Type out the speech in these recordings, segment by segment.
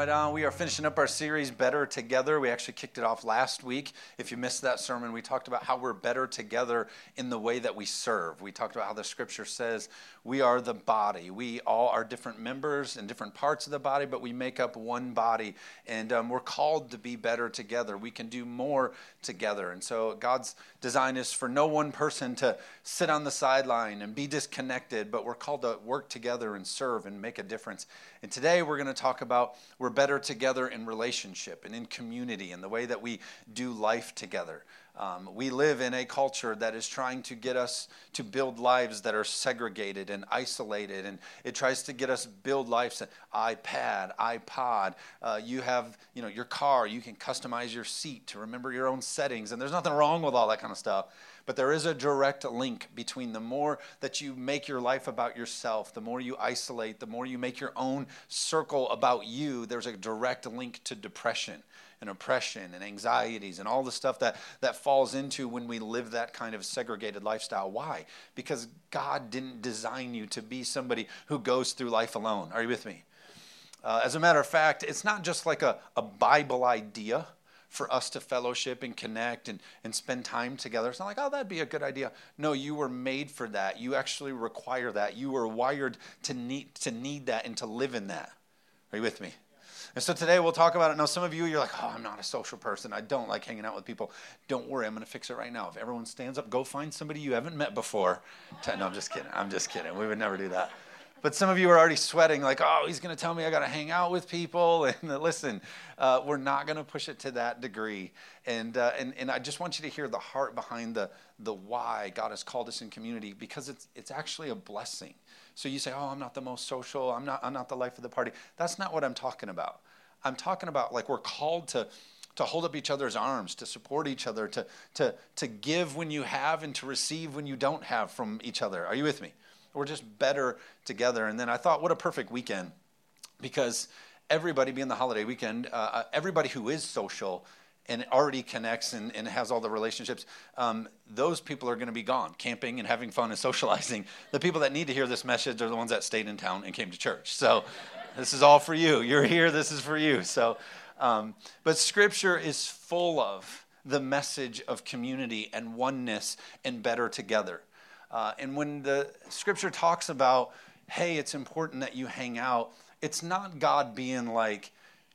Right on. We are finishing up our series, Better Together. We actually kicked it off last week. If you missed that sermon, we talked about how we're better together in the way that we serve. We talked about how the scripture says we are the body. We all are different members and different parts of the body, but we make up one body. And um, we're called to be better together. We can do more together. And so God's design is for no one person to sit on the sideline and be disconnected, but we're called to work together and serve and make a difference. And today we're going to talk about we're better together in relationship and in community and the way that we do life together. Um, we live in a culture that is trying to get us to build lives that are segregated and isolated, and it tries to get us build lives. iPad, iPod, uh, you have you know your car. You can customize your seat to remember your own settings, and there's nothing wrong with all that kind of stuff. But there is a direct link between the more that you make your life about yourself, the more you isolate, the more you make your own circle about you, there's a direct link to depression and oppression and anxieties and all the stuff that, that falls into when we live that kind of segregated lifestyle. Why? Because God didn't design you to be somebody who goes through life alone. Are you with me? Uh, as a matter of fact, it's not just like a, a Bible idea for us to fellowship and connect and, and spend time together. It's not like, oh, that'd be a good idea. No, you were made for that. You actually require that. You were wired to need, to need that and to live in that. Are you with me? And so today we'll talk about it. Now, some of you, you're like, oh, I'm not a social person. I don't like hanging out with people. Don't worry, I'm going to fix it right now. If everyone stands up, go find somebody you haven't met before. No, I'm just kidding. I'm just kidding. We would never do that. But some of you are already sweating, like, oh, he's going to tell me I got to hang out with people. And uh, listen, uh, we're not going to push it to that degree. And, uh, and, and I just want you to hear the heart behind the, the why God has called us in community because it's, it's actually a blessing. So you say, oh, I'm not the most social, I'm not, I'm not the life of the party. That's not what I'm talking about. I'm talking about like we're called to, to hold up each other's arms, to support each other, to, to, to give when you have and to receive when you don't have from each other. Are you with me? We're just better together. And then I thought, what a perfect weekend because everybody, being the holiday weekend, uh, uh, everybody who is social and already connects and, and has all the relationships, um, those people are going to be gone, camping and having fun and socializing. The people that need to hear this message are the ones that stayed in town and came to church. So this is all for you. You're here, this is for you. So, um, but Scripture is full of the message of community and oneness and better together. Uh, and when the scripture talks about, hey, it's important that you hang out, it's not God being like,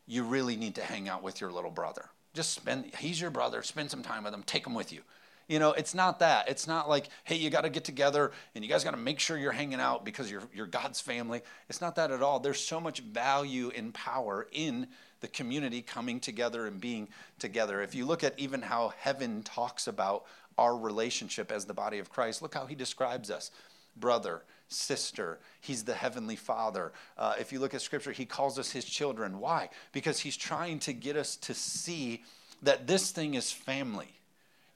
you really need to hang out with your little brother. Just spend, he's your brother, spend some time with him, take him with you. You know, it's not that. It's not like, hey, you got to get together and you guys got to make sure you're hanging out because you're, you're God's family. It's not that at all. There's so much value and power in the community coming together and being together. If you look at even how heaven talks about our relationship as the body of Christ. Look how he describes us brother, sister. He's the heavenly father. Uh, if you look at scripture, he calls us his children. Why? Because he's trying to get us to see that this thing is family.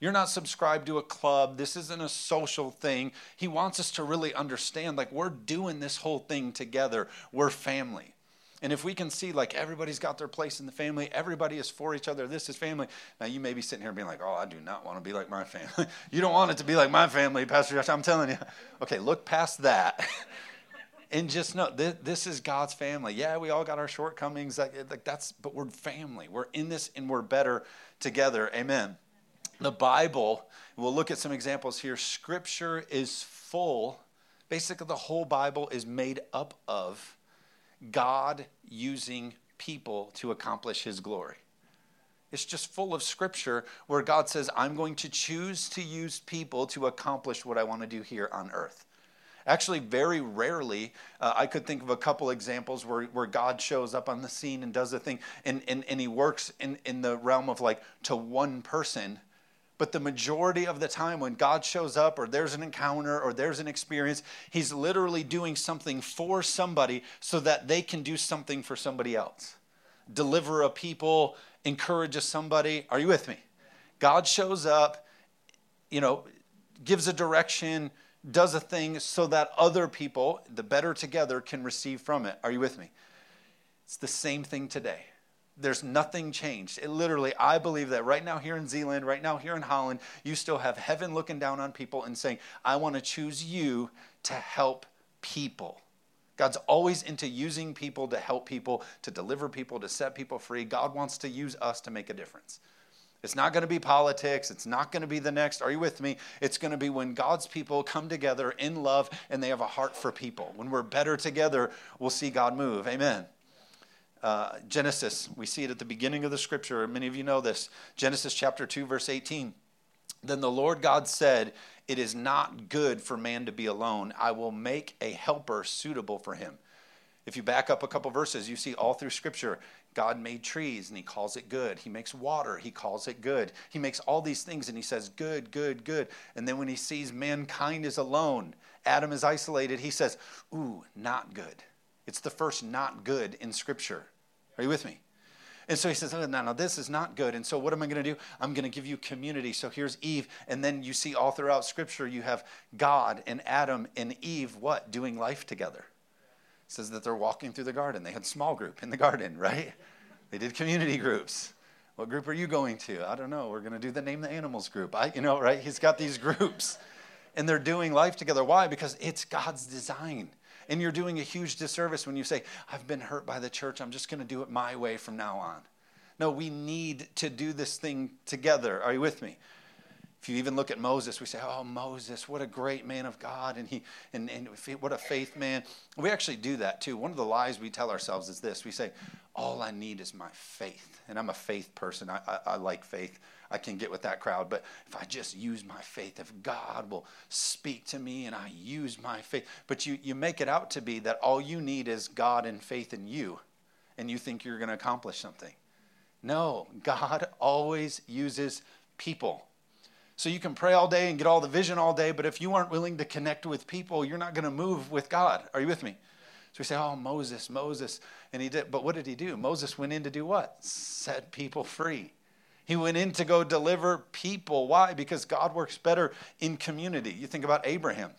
You're not subscribed to a club. This isn't a social thing. He wants us to really understand like we're doing this whole thing together. We're family. And if we can see like everybody's got their place in the family, everybody is for each other, this is family. Now you may be sitting here being like, oh, I do not want to be like my family. you don't want it to be like my family, Pastor Josh. I'm telling you. Okay, look past that. and just know this, this, is God's family. Yeah, we all got our shortcomings. Like, like that's, but we're family. We're in this and we're better together. Amen. The Bible, we'll look at some examples here. Scripture is full. Basically, the whole Bible is made up of God using people to accomplish his glory. It's just full of scripture where God says, I'm going to choose to use people to accomplish what I want to do here on earth. Actually, very rarely, uh, I could think of a couple examples where, where God shows up on the scene and does a thing, and, and, and he works in, in the realm of like to one person but the majority of the time, when God shows up, or there's an encounter, or there's an experience, He's literally doing something for somebody so that they can do something for somebody else. Deliver a people, encourage a somebody. Are you with me? God shows up, you know, gives a direction, does a thing so that other people, the better together, can receive from it. Are you with me? It's the same thing today there's nothing changed. It literally, I believe that right now here in Zeeland, right now here in Holland, you still have heaven looking down on people and saying, I want to choose you to help people. God's always into using people to help people, to deliver people, to set people free. God wants to use us to make a difference. It's not going to be politics. It's not going to be the next. Are you with me? It's going to be when God's people come together in love and they have a heart for people. When we're better together, we'll see God move. Amen. Uh, Genesis, we see it at the beginning of the scripture. Many of you know this. Genesis chapter 2, verse 18. Then the Lord God said, It is not good for man to be alone. I will make a helper suitable for him. If you back up a couple verses, you see all through Scripture, God made trees and He calls it good. He makes water, He calls it good. He makes all these things and He says, Good, good, good. And then when He sees mankind is alone, Adam is isolated, He says, Ooh, not good. It's the first not good in Scripture. Are you with me? And so he says, oh, no, no, this is not good. And so what am I going to do? I'm going to give you community. So here's Eve. And then you see all throughout Scripture, you have God and Adam and Eve, what? Doing life together. It says that they're walking through the garden. They had small group in the garden, right? They did community groups. What group are you going to? I don't know. We're going to do the name the animals group. I, you know, right? He's got these groups. And they're doing life together. Why? Because it's God's design. And you're doing a huge disservice when you say, I've been hurt by the church. I'm just going to do it my way from now on. No, we need to do this thing together. Are you with me? If you even look at Moses, we say, "Oh, Moses, what a great man of God, and he, and, and what a faith man." We actually do that too. One of the lies we tell ourselves is this: we say, "All I need is my faith," and I'm a faith person. I, I, I like faith. I can get with that crowd. But if I just use my faith, if God will speak to me and I use my faith, but you, you make it out to be that all you need is God and faith in you, and you think you're going to accomplish something. No, God always uses people. So you can pray all day and get all the vision all day, but if you aren't willing to connect with people, you're not going to move with God. Are you with me? So we say, oh, Moses, Moses. And he did, but what did he do? Moses went in to do what? Set people free. He went in to go deliver people. Why? Because God works better in community. You think about Abraham.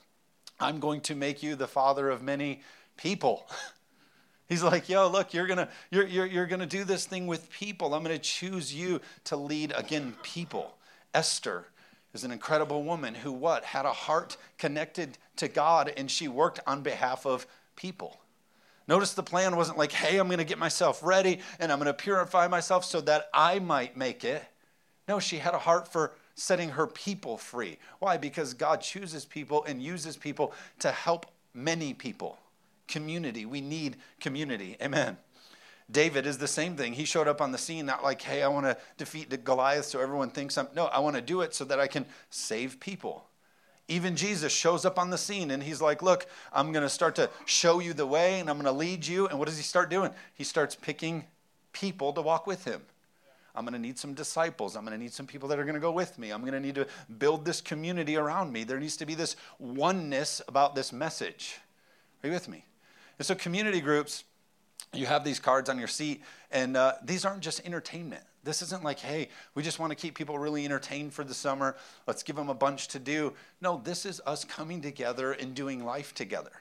I'm going to make you the father of many people. He's like, yo, look, you're gonna you're, you're, you're gonna do this thing with people. I'm gonna choose you to lead again people. Esther is an incredible woman who what had a heart connected to God and she worked on behalf of people. Notice the plan wasn't like, hey, I'm going to get myself ready and I'm going to purify myself so that I might make it. No, she had a heart for setting her people free. Why? Because God chooses people and uses people to help many people. Community. We need community. Amen. David is the same thing. He showed up on the scene not like, hey, I want to defeat Goliath so everyone thinks I'm. No, I want to do it so that I can save people. Even Jesus shows up on the scene and he's like, Look, I'm going to start to show you the way and I'm going to lead you. And what does he start doing? He starts picking people to walk with him. I'm going to need some disciples. I'm going to need some people that are going to go with me. I'm going to need to build this community around me. There needs to be this oneness about this message. Are you with me? And so, community groups, you have these cards on your seat, and uh, these aren't just entertainment. This isn't like, hey, we just want to keep people really entertained for the summer. Let's give them a bunch to do. No, this is us coming together and doing life together.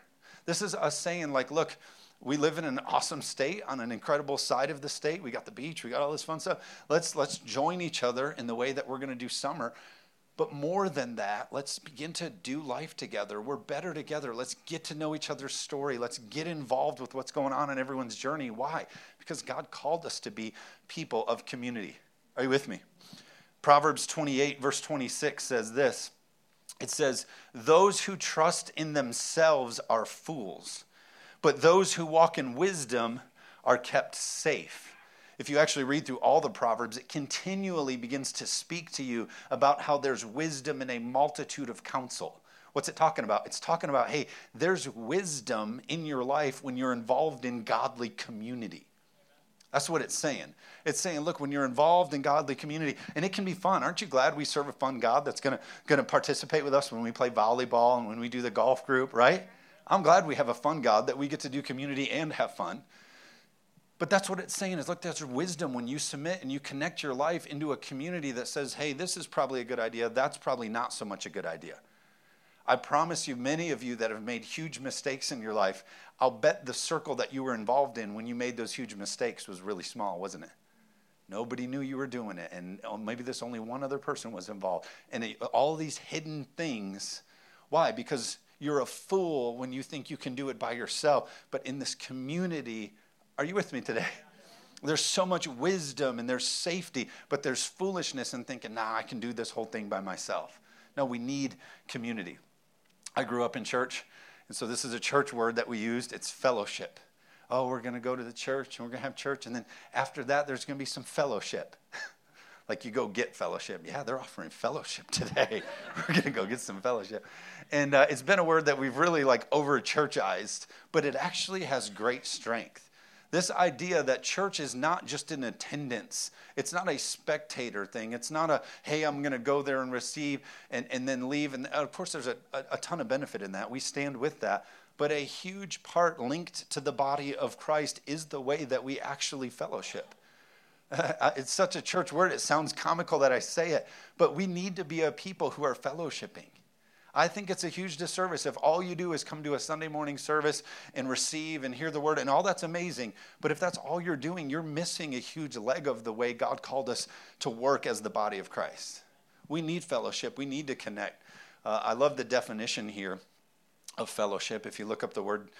This is us saying, like, look, we live in an awesome state on an incredible side of the state. We got the beach, we got all this fun stuff. Let's let's join each other in the way that we're going to do summer. But more than that, let's begin to do life together. We're better together. Let's get to know each other's story. Let's get involved with what's going on in everyone's journey. Why? Because God called us to be people of community. Are you with me? Proverbs 28, verse 26 says this It says, Those who trust in themselves are fools, but those who walk in wisdom are kept safe if you actually read through all the Proverbs, it continually begins to speak to you about how there's wisdom in a multitude of counsel. What's it talking about? It's talking about, hey, there's wisdom in your life when you're involved in godly community. That's what it's saying. It's saying, look, when you're involved in godly community, and it can be fun. Aren't you glad we serve a fun God that's going to participate with us when we play volleyball and when we do the golf group, right? I'm glad we have a fun God that we get to do community and have fun. But that's what it's saying is look, there's wisdom when you submit and you connect your life into a community that says, hey, this is probably a good idea. That's probably not so much a good idea. I promise you, many of you that have made huge mistakes in your life, I'll bet the circle that you were involved in when you made those huge mistakes was really small, wasn't it? Nobody knew you were doing it, and oh, maybe this only one other person was involved. And it, all these hidden things, why? Because You're a fool when you think you can do it by yourself. But in this community, are you with me today? There's so much wisdom and there's safety, but there's foolishness in thinking, nah, I can do this whole thing by myself. No, we need community. I grew up in church, and so this is a church word that we used. It's fellowship. Oh, we're going to go to the church and we're going to have church, and then after that, there's going to be some fellowship. like you go get fellowship. Yeah, they're offering fellowship today. we're to go get some fellowship. And uh, it's been a word that we've really like over churchized, but it actually has great strength. This idea that church is not just an attendance, it's not a spectator thing. It's not a, hey, I'm going to go there and receive and, and then leave. And of course, there's a, a ton of benefit in that. We stand with that. But a huge part linked to the body of Christ is the way that we actually fellowship. Uh, it's such a church word, it sounds comical that I say it, but we need to be a people who are fellowshipping. I think it's a huge disservice if all you do is come to a Sunday morning service and receive and hear the word, and all that's amazing. But if that's all you're doing, you're missing a huge leg of the way God called us to work as the body of Christ. We need fellowship, we need to connect. Uh, I love the definition here of fellowship. If you look up the word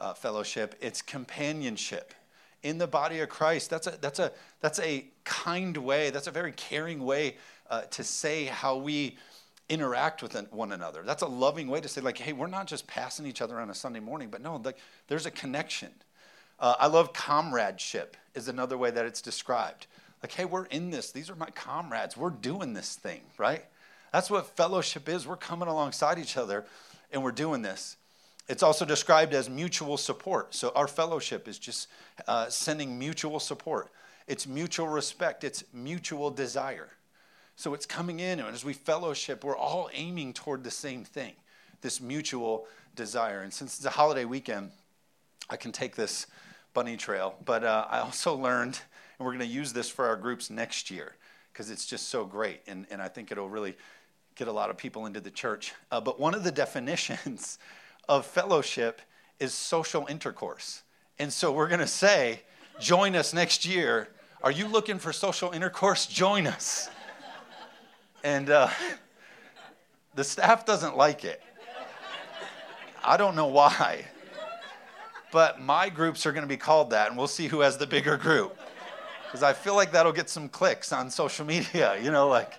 uh, fellowship, it's companionship in the body of Christ. That's a, that's a, that's a kind way, that's a very caring way uh, to say how we interact with one another. That's a loving way to say, like, hey, we're not just passing each other on a Sunday morning, but no, like, there's a connection. Uh, I love comradeship, is another way that it's described. Like, hey, we're in this. These are my comrades. We're doing this thing, right? That's what fellowship is. We're coming alongside each other and we're doing this. It's also described as mutual support. So, our fellowship is just uh, sending mutual support. It's mutual respect, it's mutual desire. So it's coming in, and as we fellowship, we're all aiming toward the same thing this mutual desire. And since it's a holiday weekend, I can take this bunny trail. But uh, I also learned, and we're going to use this for our groups next year because it's just so great. And, and I think it'll really get a lot of people into the church. Uh, but one of the definitions of fellowship is social intercourse. And so we're going to say, join us next year. Are you looking for social intercourse? Join us. And uh, the staff doesn't like it. I don't know why. But my groups are going to be called that, and we'll see who has the bigger group. Because I feel like that'll get some clicks on social media, you know, like.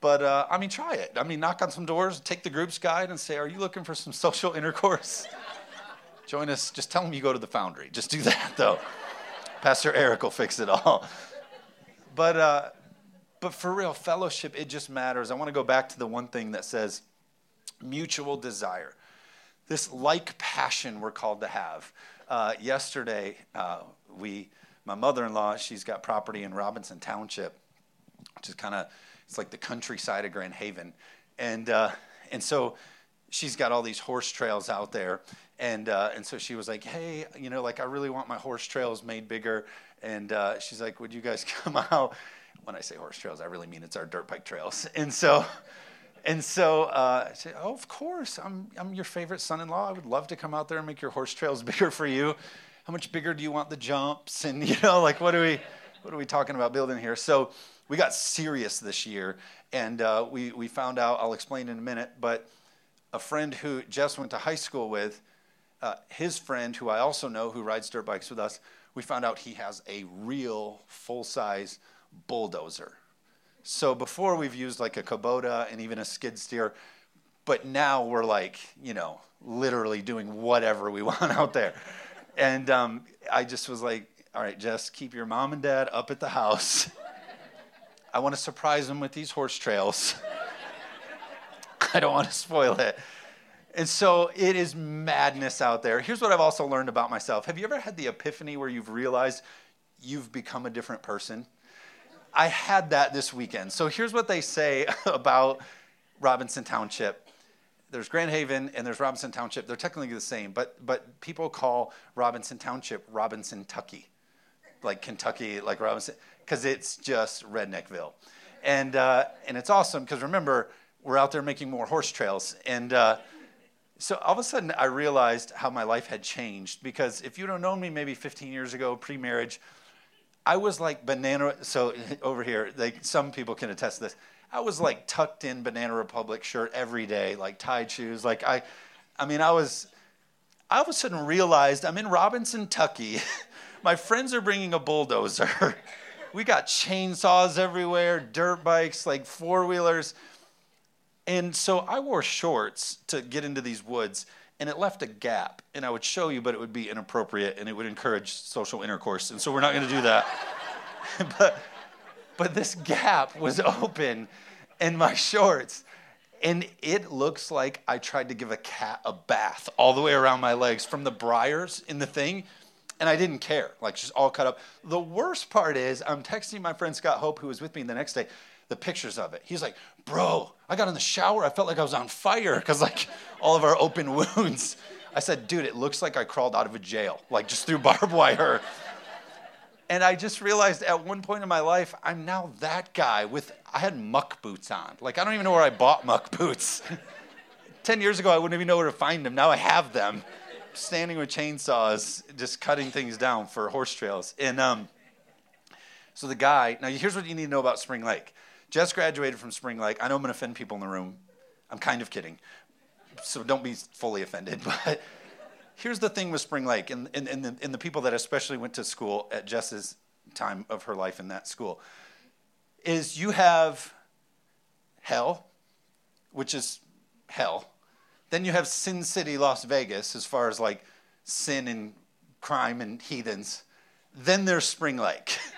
But uh, I mean, try it. I mean, knock on some doors, take the groups guide, and say, Are you looking for some social intercourse? Join us. Just tell them you go to the foundry. Just do that, though. Pastor Eric will fix it all. But uh, but for real, fellowship, it just matters. I want to go back to the one thing that says mutual desire. This like passion we're called to have. Uh, yesterday, uh, we, my mother-in-law, she's got property in Robinson Township, which is kind of, it's like the countryside of Grand Haven, and uh, and so she's got all these horse trails out there, and uh, and so she was like, hey, you know, like I really want my horse trails made bigger, and uh, she's like, would you guys come out? When I say horse trails, I really mean it's our dirt bike trails. And so, and so uh, I said, oh, of course, I'm, I'm your favorite son-in-law. I would love to come out there and make your horse trails bigger for you. How much bigger do you want the jumps? And you know, like what are we, what are we talking about building here? So we got serious this year, and uh, we we found out. I'll explain in a minute, but a friend who Jess went to high school with, uh, his friend who I also know who rides dirt bikes with us, we found out he has a real full size bulldozer. So before we've used like a Kubota and even a skid steer, but now we're like, you know, literally doing whatever we want out there. And um, I just was like, all right, Jess, keep your mom and dad up at the house. I want to surprise them with these horse trails. I don't want to spoil it. And so it is madness out there. Here's what I've also learned about myself. Have you ever had the epiphany where you've realized you've become a different person? I had that this weekend. So here's what they say about Robinson Township. There's Grand Haven and there's Robinson Township. They're technically the same, but but people call Robinson Township Robinson Tucky, like Kentucky, like Robinson, because it's just Redneckville, and uh, and it's awesome because remember we're out there making more horse trails and. Uh, so all of a sudden, I realized how my life had changed because if you don't know me maybe 15 years ago, pre marriage, I was like banana. So over here, like some people can attest to this. I was like tucked in Banana Republic shirt every day, like tied shoes. Like I, I mean, I was, I all of a sudden realized I'm in Robinson, Tucky. My friends are bringing a bulldozer. we got chainsaws everywhere, dirt bikes, like four wheelers. And so I wore shorts to get into these woods, and it left a gap. And I would show you, but it would be inappropriate and it would encourage social intercourse. And so we're not going to do that. but, but this gap was open in my shorts. And it looks like I tried to give a cat a bath all the way around my legs from the briars in the thing and I didn't care, like just all cut up. The worst part is, I'm texting my friend Scott Hope, who was with me the next day, the pictures of it. He's like, Bro, I got in the shower. I felt like I was on fire because, like, all of our open wounds. I said, Dude, it looks like I crawled out of a jail, like just through barbed wire. And I just realized at one point in my life, I'm now that guy with, I had muck boots on. Like, I don't even know where I bought muck boots. 10 years ago, I wouldn't even know where to find them. Now I have them standing with chainsaws, just cutting things down for horse trails. And um, so the guy, now here's what you need to know about Spring Lake. Jess graduated from Spring Lake. I know I'm going to offend people in the room. I'm kind of kidding. So don't be fully offended. But here's the thing with Spring Lake and, and, and, the, and the people that especially went to school at Jess's time of her life in that school is you have hell, which is hell then you have Sin City, Las Vegas, as far as like sin and crime and heathens. Then there's Spring Lake.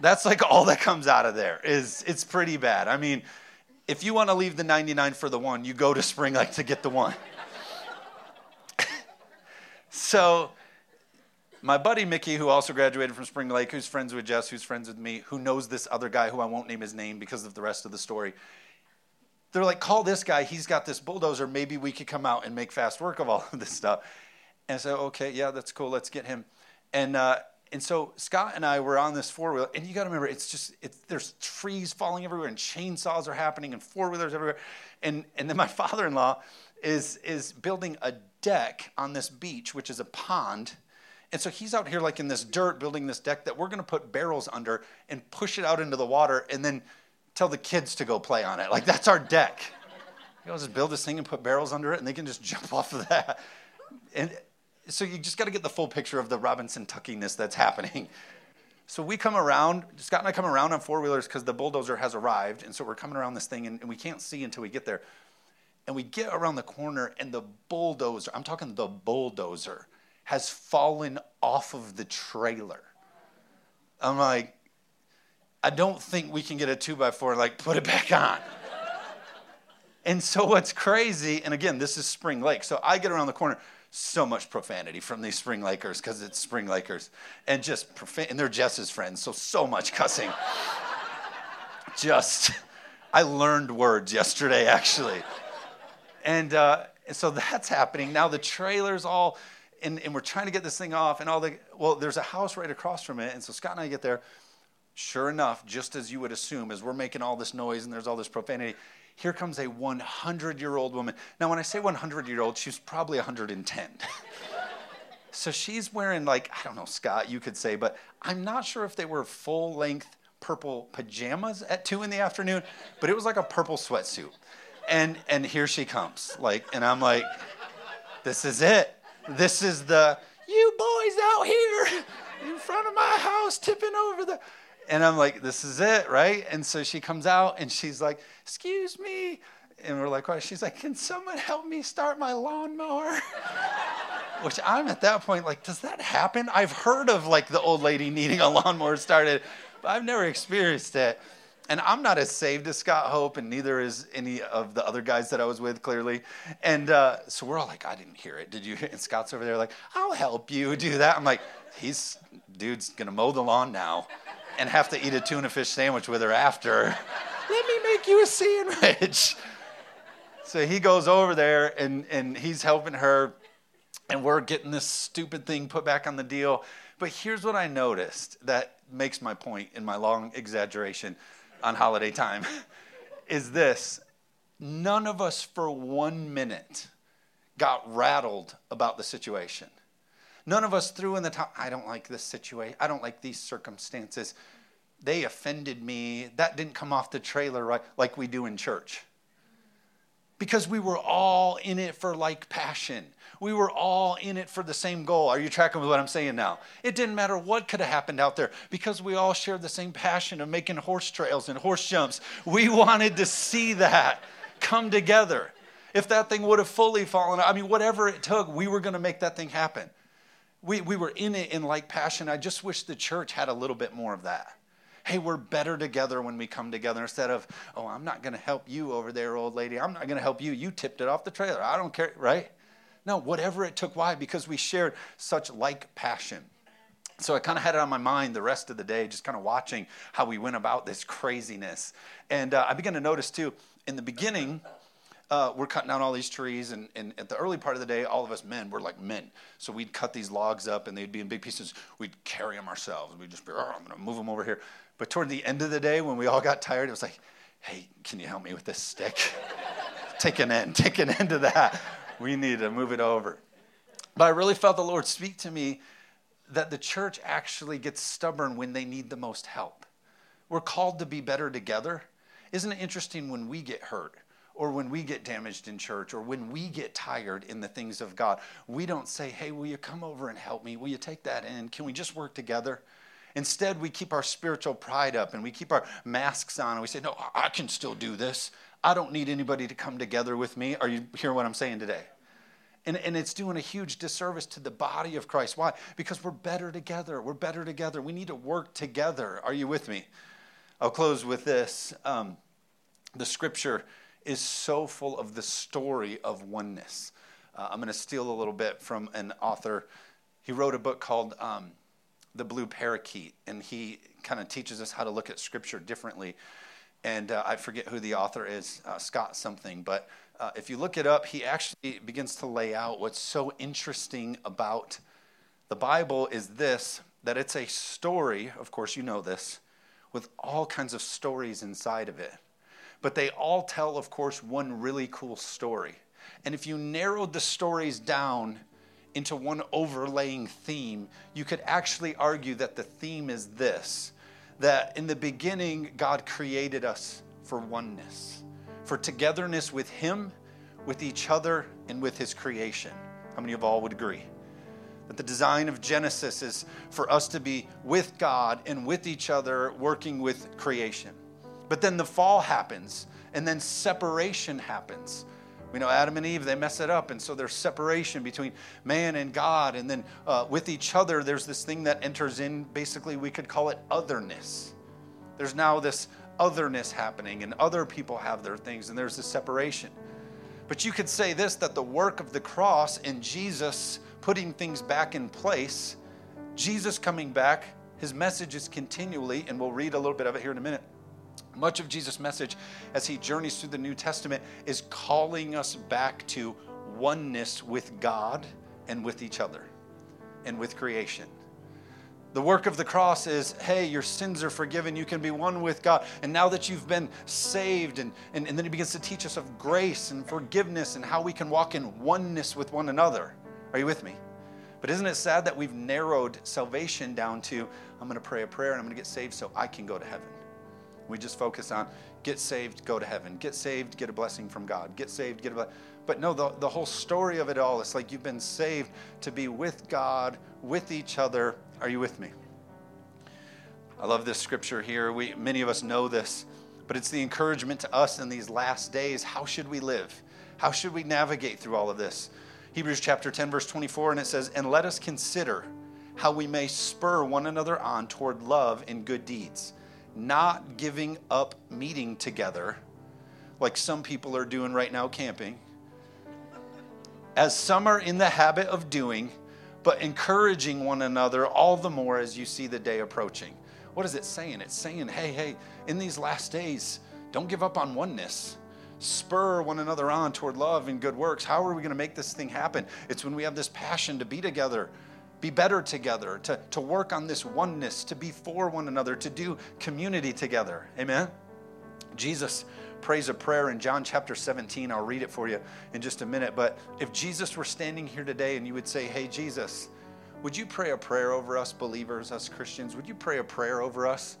That's like all that comes out of there. Is it's pretty bad. I mean, if you want to leave the 99 for the one, you go to Spring Lake to get the one. so my buddy Mickey, who also graduated from Spring Lake, who's friends with Jess, who's friends with me, who knows this other guy who I won't name his name because of the rest of the story, they're like, call this guy. He's got this bulldozer. Maybe we could come out and make fast work of all of this stuff. And said, okay, yeah, that's cool. Let's get him. And uh, and so Scott and I were on this four wheel, and you got to remember, it's just it's, there's trees falling everywhere, and chainsaws are happening, and four wheelers everywhere. And and then my father in law is is building a deck on this beach, which is a pond. And so he's out here like in this dirt building this deck that we're going to put barrels under and push it out into the water and then tell the kids to go play on it. Like, that's our deck. You know, just build this thing and put barrels under it, and they can just jump off of that. And so you just got to get the full picture of the Robinson tuckiness that's happening. So we come around, Scott and I come around on four wheelers because the bulldozer has arrived. And so we're coming around this thing, and, and we can't see until we get there. And we get around the corner, and the bulldozer, I'm talking the bulldozer, has fallen off of the trailer. I'm like, I don't think we can get a two by four like put it back on. and so what's crazy, and again, this is Spring Lake. So I get around the corner, so much profanity from these Spring Lakers because it's Spring Lakers, and just profan- and they're Jess's friends, so so much cussing. just, I learned words yesterday actually, and uh, so that's happening now. The trailer's all. And, and we're trying to get this thing off, and all the well, there's a house right across from it, and so Scott and I get there, Sure enough, just as you would assume, as we're making all this noise and there's all this profanity, here comes a 100 year old woman. Now, when I say 100 year old, she's probably 110. so she's wearing, like, I don't know, Scott, you could say, but I'm not sure if they were full length purple pajamas at two in the afternoon, but it was like a purple sweatsuit. And, and here she comes. Like, and I'm like, this is it. This is the, you boys out here in front of my house tipping over the and I'm like, this is it, right? And so she comes out and she's like, excuse me. And we're like, what? She's like, can someone help me start my lawnmower? Which I'm at that point like, does that happen? I've heard of like the old lady needing a lawnmower started, but I've never experienced it. And I'm not as saved as Scott Hope, and neither is any of the other guys that I was with, clearly. And uh, so we're all like, I didn't hear it. Did you? And Scott's over there like, I'll help you do that. I'm like, he's, dude's gonna mow the lawn now and have to eat a tuna fish sandwich with her after. Let me make you a sandwich. So he goes over there and, and he's helping her, and we're getting this stupid thing put back on the deal. But here's what I noticed that makes my point in my long exaggeration on holiday time is this none of us for one minute got rattled about the situation. None of us threw in the top, I don't like this situation. I don't like these circumstances. they offended me. That didn't come off the trailer right, like we do in church. Because we were all in it for like passion. We were all in it for the same goal. Are you tracking with what I'm saying now? It didn't matter what could have happened out there because we all shared the same passion of making horse trails and horse jumps. We wanted to see that come together. If that thing would have fully fallen, I mean, whatever it took, we were going to make that thing happen. We, we were in it in like passion. I just wish the church had a little bit more of that hey, we're better together when we come together instead of, oh, I'm not going to help you over there, old lady. I'm not going to help you. You tipped it off the trailer. I don't care, right? No, whatever it took. Why? Because we shared such like passion. So I kind of had it on my mind the rest of the day, just kind of watching how we went about this craziness. And uh, I began to notice too, in the beginning, uh, we're cutting down all these trees, and, and, at the early part of the day, all of us men were like men. So we'd cut these logs up, and they'd be in big pieces. We'd carry them ourselves. We'd just be, oh, I'm going to move them over here. But toward the end of the day, when we all got tired, it was like, hey, can you help me with this stick? take an end, take an end to that. We need to move it over. But I really felt the Lord speak to me that the church actually gets stubborn when they need the most help. We're called to be better together. Isn't it interesting when we get hurt? Or when we get damaged in church or when we get tired in the things of God, we don't say, Hey, will you come over and help me? Will you take that in? Can we just work together? Instead, we keep our spiritual pride up and we keep our masks on and we say, No, I can still do this. I don't need anybody to come together with me. Are you hearing what I'm saying today? And, and it's doing a huge disservice to the body of Christ. Why? Because we're better together. We're better together. We need to work together. Are you with me? I'll close with this. Um, the scripture is so full of the story of oneness. Uh, I'm going to steal a little bit from an author. He wrote a book called um, the blue parakeet, and he kind of teaches us how to look at scripture differently. And uh, I forget who the author is, uh, Scott something, but uh, if you look it up, he actually begins to lay out what's so interesting about the Bible is this that it's a story, of course, you know this, with all kinds of stories inside of it. But they all tell, of course, one really cool story. And if you narrowed the stories down into one overlaying theme, you could actually argue that the theme is this that in the beginning, God created us for oneness, for togetherness with Him, with each other, and with His creation. How many of all would agree? That the design of Genesis is for us to be with God and with each other, working with creation. But then the fall happens, and then separation happens. We know Adam and Eve, they mess it up. And so there's separation between man and God. And then uh, with each other, there's this thing that enters in. Basically, we could call it otherness. There's now this otherness happening, and other people have their things, and there's this separation. But you could say this that the work of the cross and Jesus putting things back in place, Jesus coming back, his message is continually, and we'll read a little bit of it here in a minute much of Jesus' message as he journeys through the New Testament is calling us back to oneness with God and with each other and with creation. The work of the cross is hey, your sins are forgiven. You can be one with God. And now that you've been saved, and, and, and then he begins to teach us of grace and forgiveness and how we can walk in oneness with one another. Are you with me? But isn't it sad that we've narrowed salvation down to I'm going to pray a prayer and I'm going to get saved so I can go to heaven? We just focus on get saved, go to heaven. Get saved, get a blessing from God. Get saved, get a blessing. But no, the, the whole story of it all, it's like you've been saved to be with God, with each other. Are you with me? I love this scripture here. We, many of us know this, but it's the encouragement to us in these last days. How should we live? How should we navigate through all of this? Hebrews chapter 10, verse 24, and it says, And let us consider how we may spur one another on toward love and good deeds not giving up meeting together like some people are doing right now camping, as some are in the habit of doing, but encouraging one another all the more as you see the day approaching. What is it saying? It's saying, hey, hey, in these last days, don't give up on oneness. Spur one another on toward love and good works. How are we going to make this thing happen? It's when we have this passion to be together, be better together, to, to work on this oneness, to be for one another, to do community together. Amen? Jesus prays a prayer in John chapter 17. I'll read it for you in just a minute. But if Jesus were standing here today and you would say, Hey, Jesus, would you pray a prayer over us believers, us Christians? Would you pray a prayer over us?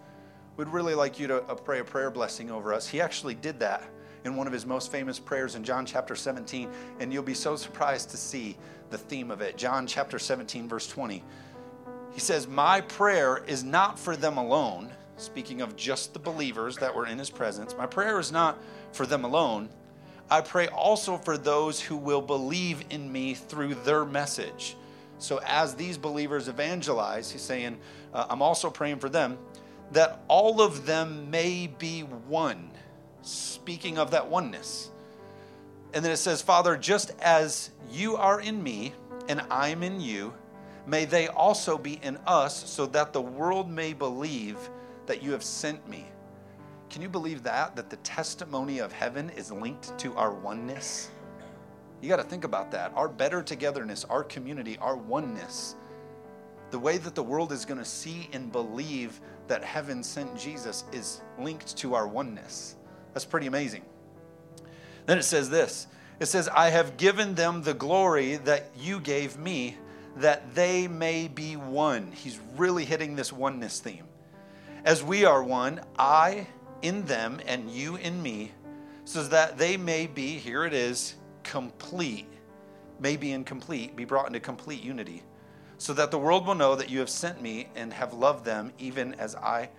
We'd really like you to uh, pray a prayer blessing over us. He actually did that in one of his most famous prayers in John chapter 17, and you'll be so surprised to see the theme of it. John chapter 17, verse 20. He says, My prayer is not for them alone, speaking of just the believers that were in his presence. My prayer is not for them alone. I pray also for those who will believe in me through their message. So, as these believers evangelize, he's saying, uh, I'm also praying for them that all of them may be one. Speaking of that oneness. And then it says, Father, just as you are in me and I'm in you, may they also be in us, so that the world may believe that you have sent me. Can you believe that? That the testimony of heaven is linked to our oneness? You got to think about that. Our better togetherness, our community, our oneness, the way that the world is going to see and believe that heaven sent Jesus is linked to our oneness. That's pretty amazing. Then it says this it says, I have given them the glory that you gave me, that they may be one. He's really hitting this oneness theme. As we are one, I in them and you in me, so that they may be, here it is, complete, may be incomplete, be brought into complete unity, so that the world will know that you have sent me and have loved them even as I,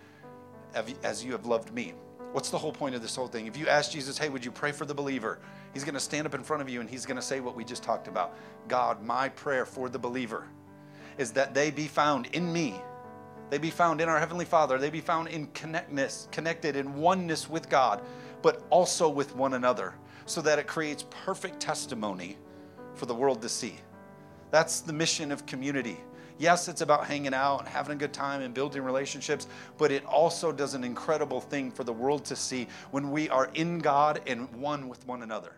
as you have loved me. What's the whole point of this whole thing? If you ask Jesus, hey, would you pray for the believer? He's going to stand up in front of you and he's going to say what we just talked about. God, my prayer for the believer is that they be found in me. They be found in our Heavenly Father. They be found in connectness, connected in oneness with God, but also with one another, so that it creates perfect testimony for the world to see. That's the mission of community. Yes, it's about hanging out and having a good time and building relationships, but it also does an incredible thing for the world to see when we are in God and one with one another.